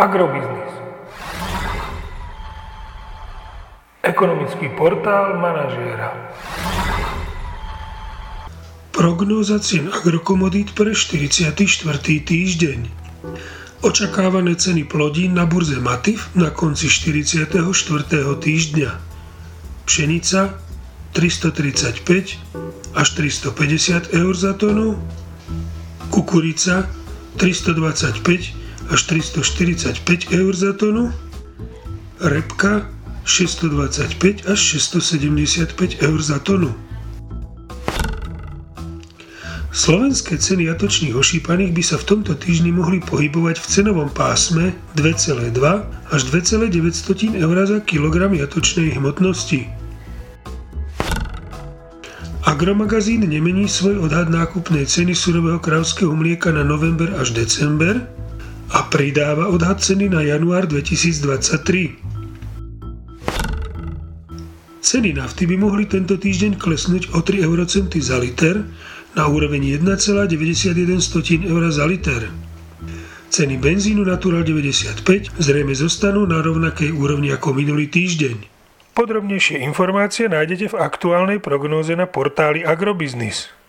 Agrobiznis. Ekonomický portál manažéra. Prognóza cien agrokomodít pre 44. týždeň. Očakávané ceny plodín na burze Matif na konci 44. týždňa. Pšenica 335 až 350 eur za tonu, kukurica 325 až 345 eur za tonu, repka 625 až 675 eur za tonu. Slovenské ceny jatočných ošípaných by sa v tomto týždni mohli pohybovať v cenovom pásme 2,2 až 2,9 eur za kilogram jatočnej hmotnosti. Agromagazín nemení svoj odhad nákupnej ceny surového krávského mlieka na november až december a pridáva odhad ceny na január 2023. Ceny nafty by mohli tento týždeň klesnúť o 3 eurocenty za liter na úroveň 1,91 eur za liter. Ceny benzínu Natural 95 zrejme zostanú na rovnakej úrovni ako minulý týždeň. Podrobnejšie informácie nájdete v aktuálnej prognóze na portáli Agrobiznis.